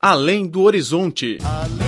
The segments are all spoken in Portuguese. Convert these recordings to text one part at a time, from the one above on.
Além do horizonte. Além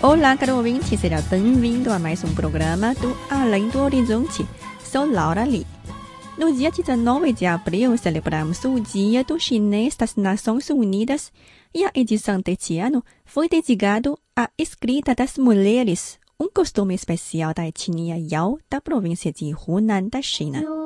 Olá, caro ouvinte, seja bem-vindo a mais um programa do Além do Horizonte. Sou Laura Lee. No dia 19 de abril, celebramos o Dia do Chinês das Nações Unidas e a edição deste ano foi dedicada à escrita das mulheres, um costume especial da etnia Yao da província de Hunan, da China.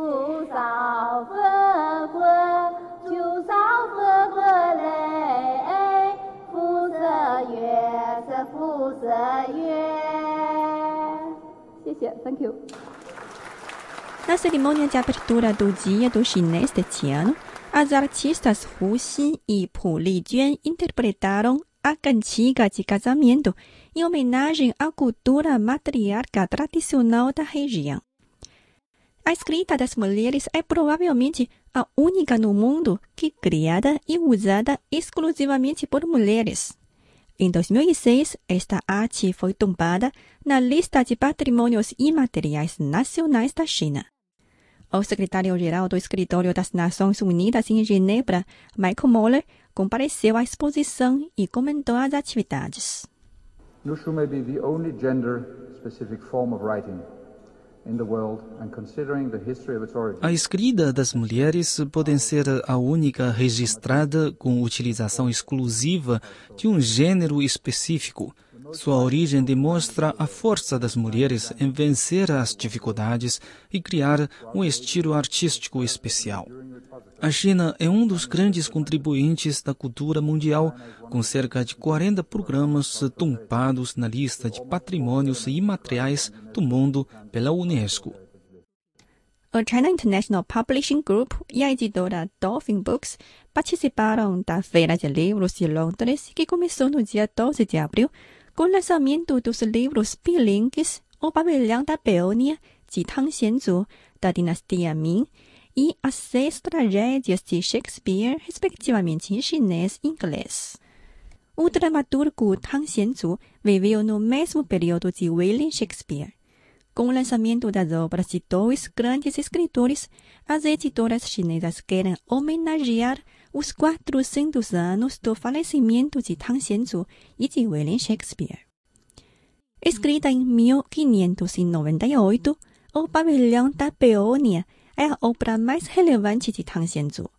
，Thank you。Na cerimônia de abertura do Dia do Chinês deste ano, as artistas Hu Xin e Pu Lijuan interpretaram a cantiga de casamento em homenagem à cultura matriarca tradicional da região. A escrita das mulheres é provavelmente a única no mundo que criada e usada exclusivamente por mulheres. Em 2006, esta arte foi tombada na lista de patrimônios imateriais nacionais da China. O secretário-geral do Escritório das Nações Unidas em Genebra, Michael Moller, compareceu à exposição e comentou as atividades. Be the only gender-specific form of writing A escrita das mulheres pode ser a única registrada com utilização exclusiva de um gênero específico. Sua origem demonstra a força das mulheres em vencer as dificuldades e criar um estilo artístico especial. A China é um dos grandes contribuintes da cultura mundial, com cerca de 40 programas tompados na lista de patrimônios imateriais do mundo pela Unesco. O China International Publishing Group e a editora Dolphin Books participaram da Feira de Livros de Londres, que começou no dia 12 de abril, com lançamento dos livros bilingues O Pavilhão da Peônia, de Tang Xianzu, da dinastia Ming, e As Seis Tragédias de Shakespeare, respectivamente em chinês e inglês. O dramaturgo Tang Xianzu viveu no mesmo período de William Shakespeare. Com o lançamento das obras de dois grandes escritores, as editoras chinesas querem homenagear os 400 anos do falecimento de Tang Xianzu e de William Shakespeare. Escrita em 1598, O Pavilhão da Peônia é a obra mais relevante de Tang Xianzu.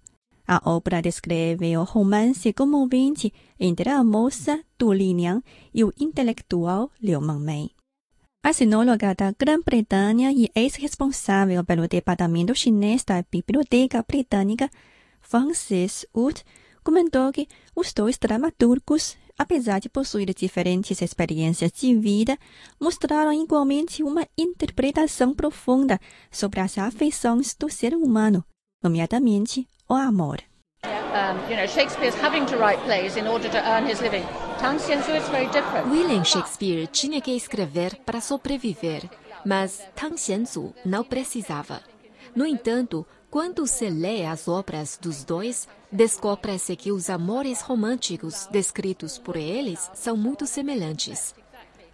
A obra descreve o romance comovente entre a moça Du Liliang e o intelectual Liu Mengmei. A sinóloga da Grã-Bretanha e ex-responsável pelo departamento chinês da Biblioteca Britânica, Frances Wood, comentou que os dois dramaturgos, apesar de possuir diferentes experiências de vida, mostraram igualmente uma interpretação profunda sobre as afeições do ser humano, nomeadamente o amor. Um, you know, Shakespeare's having to write plays in order to earn his living. Tang Xianzu is very different. William Shakespeare tinha que escrever para sobreviver, mas Tang Xianzu não precisava. No entanto, quando se lê as obras dos dois, descobre-se que os amores românticos descritos por eles são muito semelhantes.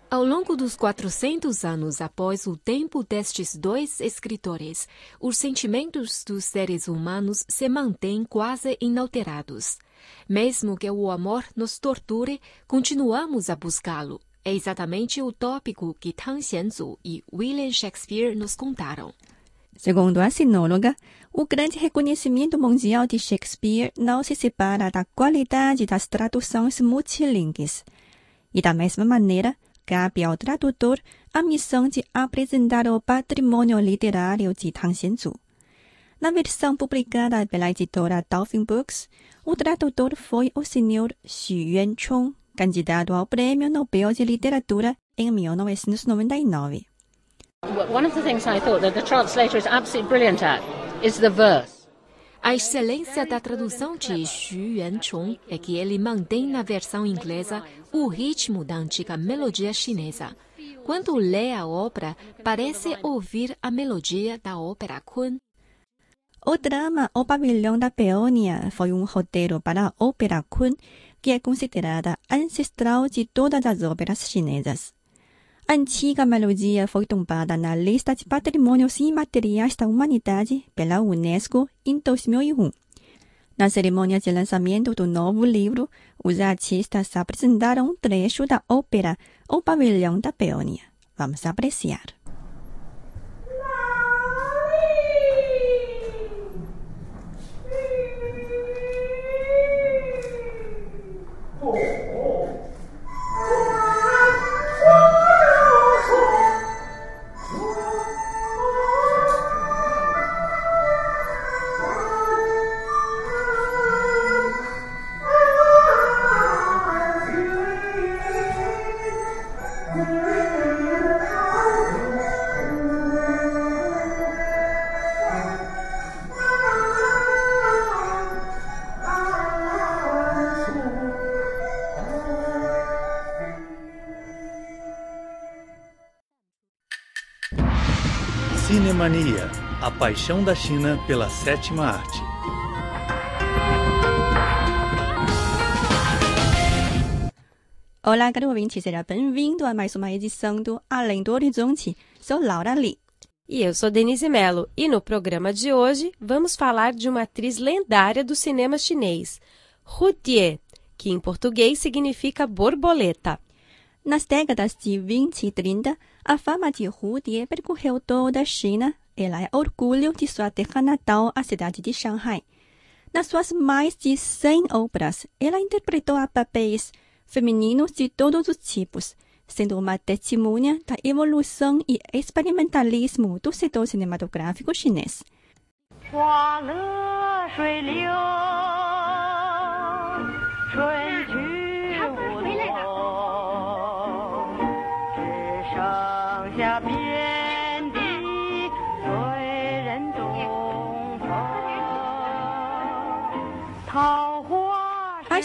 Ao longo dos 400 anos após o tempo destes dois escritores, os sentimentos dos seres humanos se mantêm quase inalterados. Mesmo que o amor nos torture, continuamos a buscá-lo. É exatamente o tópico que Tang Xianzu e William Shakespeare nos contaram. Segundo a sinóloga, o grande reconhecimento mundial de Shakespeare não se separa da qualidade das traduções multilingues. E da mesma maneira, cabe ao tradutor a missão de apresentar o patrimônio literário de Tang Xianzu. Na versão publicada pela editora Dolphin Books, o tradutor foi o Sr. Xu Yuanchong, candidato ao Prêmio Nobel de Literatura em 1999. One of the things I thought that the translator is absolutely brilliant at is the verse. A excelência da tradução de Xu Yuanchong é que ele mantém na versão inglesa o ritmo da antiga melodia chinesa. Quando lê a obra, parece ouvir a melodia da ópera Kun. O drama O Pavilhão da Peônia foi um roteiro para a ópera Kun, que é considerada ancestral de todas as óperas chinesas. Antiga melodia foi tombada na lista de patrimônios imateriais da humanidade pela Unesco em 2001. Na cerimônia de lançamento do novo livro, os artistas apresentaram um trecho da ópera O Pavilhão da Peônia. Vamos apreciar. Cinemania, a paixão da China pela sétima arte. Olá, caro ouvinte, seja bem-vindo a mais uma edição do Além do Horizonte. Sou Laura Lee. E eu sou Denise Mello, e no programa de hoje vamos falar de uma atriz lendária do cinema chinês, Hu Tie, que em português significa borboleta. Nas décadas de 20 e 30, a fama de Hu Tie percorreu toda a China. Ela é orgulho de sua terra natal, a cidade de Shanghai. Nas suas mais de 100 obras, ela interpretou a papéis femininos de todos os tipos, sendo uma testemunha da evolução e experimentalismo do setor cinematográfico chinês. 花乐水流，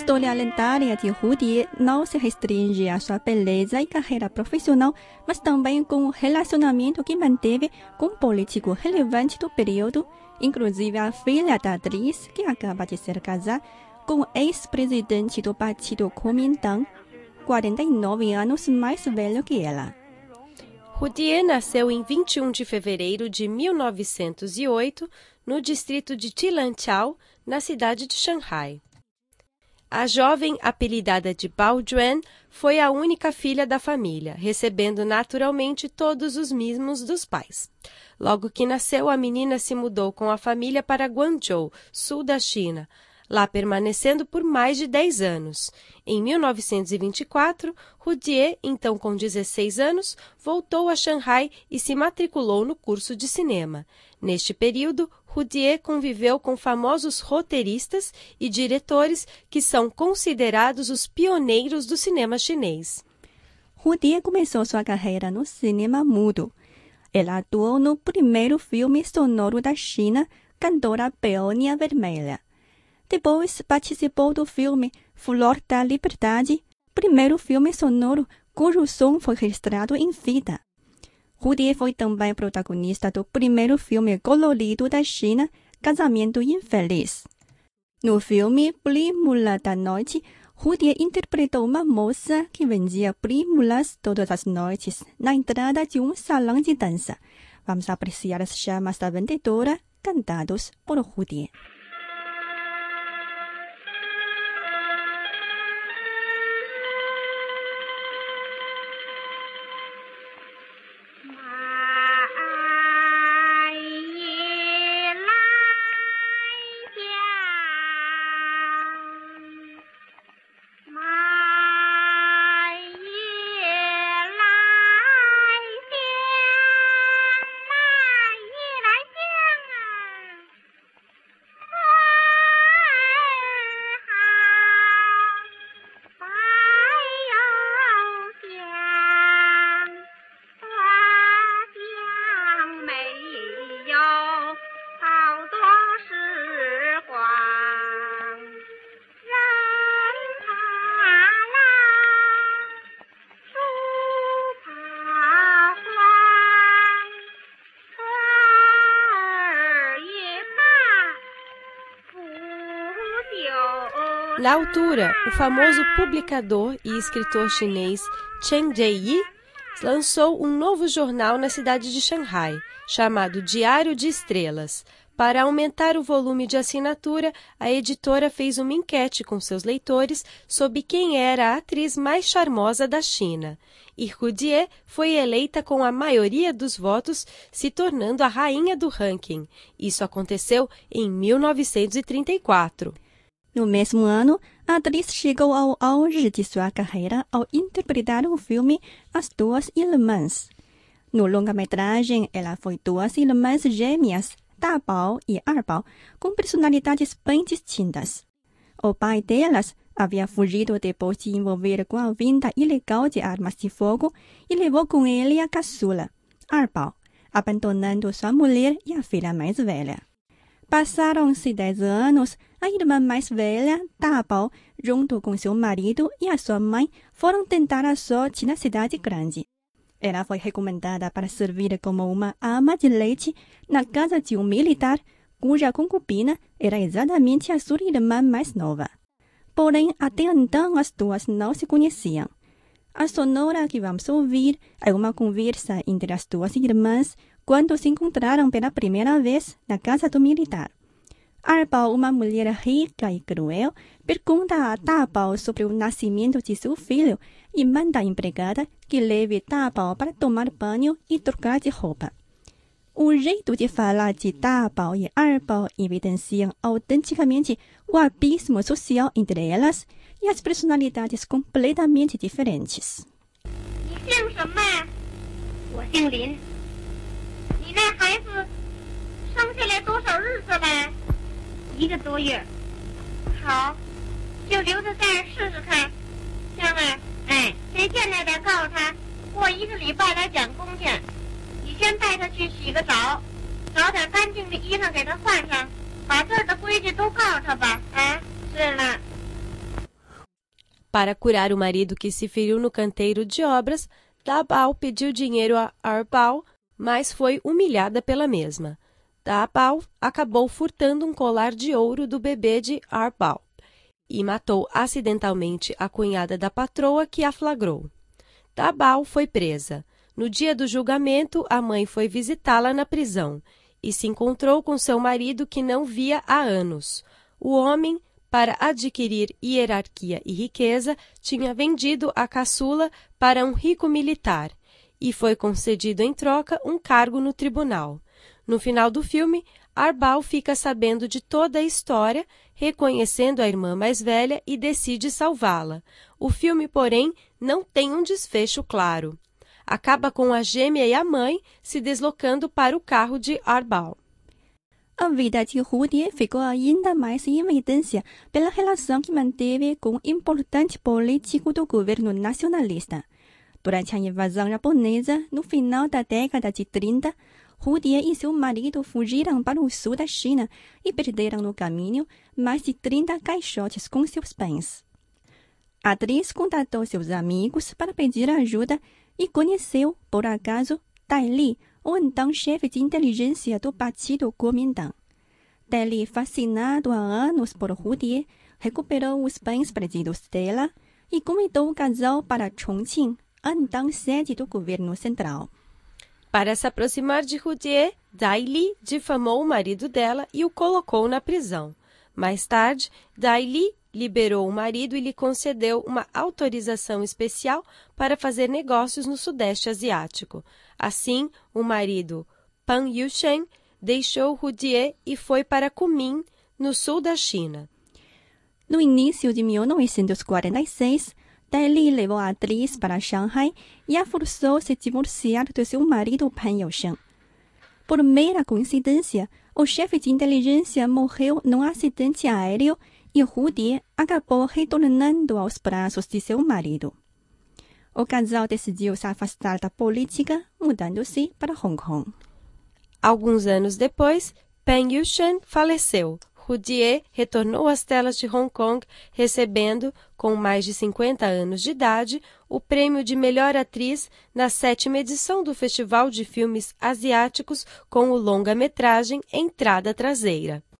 História lendária de Hu Die não se restringe à sua beleza e carreira profissional, mas também com o relacionamento que manteve com um político relevante do período, inclusive a filha da atriz, que acaba de ser casada com o ex-presidente do partido Kuomintang, 49 anos mais velho que ela. Hu Die nasceu em 21 de fevereiro de 1908 no distrito de Tilanqiao, na cidade de Shanghai. A jovem, apelidada de Bao Juan, foi a única filha da família, recebendo naturalmente todos os mimos dos pais. Logo que nasceu, a menina se mudou com a família para Guangzhou, sul da China, lá permanecendo por mais de 10 anos. Em 1924, Rudier, então com 16 anos, voltou a Shanghai e se matriculou no curso de cinema. Neste período, Rudier conviveu com famosos roteiristas e diretores que são considerados os pioneiros do cinema chinês. Hu Die começou sua carreira no cinema mudo. Ela atuou no primeiro filme sonoro da China, Cantora Peônia Vermelha. Depois participou do filme Flor da Liberdade, primeiro filme sonoro cujo som foi registrado em fita. Die foi também protagonista do primeiro filme colorido da China, Casamento Infeliz. No filme Prímula da Noite, Die interpretou uma moça que vendia prímulas todas as noites na entrada de um salão de dança. Vamos apreciar as chamas da vendedora cantados por Hu Na altura, o famoso publicador e escritor chinês Chen Jieyi lançou um novo jornal na cidade de Shanghai, chamado Diário de Estrelas. Para aumentar o volume de assinatura, a editora fez uma enquete com seus leitores sobre quem era a atriz mais charmosa da China. E Hu foi eleita com a maioria dos votos, se tornando a rainha do ranking. Isso aconteceu em 1934. No mesmo ano, a atriz chegou ao auge de sua carreira ao interpretar o filme As Duas Irmãs. No longa-metragem, ela foi duas irmãs gêmeas, Da Bao e Er Bao, com personalidades bem distintas. O pai delas havia fugido depois de envolver com a venda ilegal de armas de fogo e levou com ele a caçula, Er Bao, abandonando sua mulher e a filha mais velha. Passaram-se dez anos, a irmã mais velha, Da Bao, junto com seu marido e a sua mãe, foram tentar a sorte na cidade grande. Ela foi recomendada para servir como uma ama de leite na casa de um militar, cuja concubina era exatamente a sua irmã mais nova. Porém, até então as duas não se conheciam. A sonora que vamos ouvir é uma conversa entre as duas irmãs quando se encontraram pela primeira vez na casa do militar. Arbal, uma mulher rica e cruel, pergunta a Dabao sobre o nascimento de seu filho e manda a empregada que leve Dabao para tomar banho e trocar de roupa. O jeito de falar de Dabao e Arbal evidenciam autenticamente o abismo social entre elas e as personalidades completamente diferentes. 你姓什么呀？我姓林。你那孩子生下来多少日子了？ 一个多月。好，就留在这儿试试看。香儿，哎，谁见着点告诉他，过一个礼拜来讲工去。你先带他去洗个澡，找点干净的衣裳给他换上，把这儿的规矩都告诉他吧。啊，是了。 Para curar o marido que se feriu no canteiro de obras, Dabao pediu dinheiro a Arbal, mas foi humilhada pela mesma. Dabao acabou furtando um colar de ouro do bebê de Arbal e matou acidentalmente a cunhada da patroa que a flagrou. Dabao foi presa. No dia do julgamento, a mãe foi visitá-la na prisão e se encontrou com seu marido que não via há anos. O homem, para adquirir hierarquia e riqueza, tinha vendido a caçula para um rico militar e foi concedido em troca um cargo no tribunal. No final do filme, Arbal fica sabendo de toda a história, reconhecendo a irmã mais velha e decide salvá-la. O filme, porém, não tem um desfecho claro. Acaba com a gêmea e a mãe se deslocando para o carro de Arbal. A vida de Rudie ficou ainda mais em evidência pela relação que manteve com um importante político do governo nacionalista. Durante a invasão japonesa, no final da década de 30, Rudie e seu marido fugiram para o sul da China e perderam no caminho mais de 30 caixotes com seus bens. A atriz contatou seus amigos para pedir ajuda e conheceu, por acaso, Dai Li, o então chefe de inteligência do Partido Kuomintang. Dai Li, fascinado há anos por Rudie, recuperou os bens perdidos dela e convidou o casal para Chongqing, então sede do governo central. Para se aproximar de Rudier, Dai Li difamou o marido dela e o colocou na prisão. Mais tarde, Dai Li liberou o marido e lhe concedeu uma autorização especial para fazer negócios no Sudeste Asiático. Assim, o marido, Pan Yushen, deixou Rudier e foi para Kunming, no sul da China. No início de 1946, Dai Li levou a atriz para Shanghai e a forçou se divorciar do seu marido Pan Yousheng. Por mera coincidência, o chefe de inteligência morreu num acidente aéreo e Rudie acabou retornando aos braços de seu marido. O casal decidiu se afastar da política, mudando-se para Hong Kong. Alguns anos depois, Peng Yushan faleceu. Rudier retornou às telas de Hong Kong, recebendo, com mais de 50 anos de idade, o prêmio de melhor atriz na sétima edição do Festival de Filmes Asiáticos com o longa-metragem Entrada Traseira.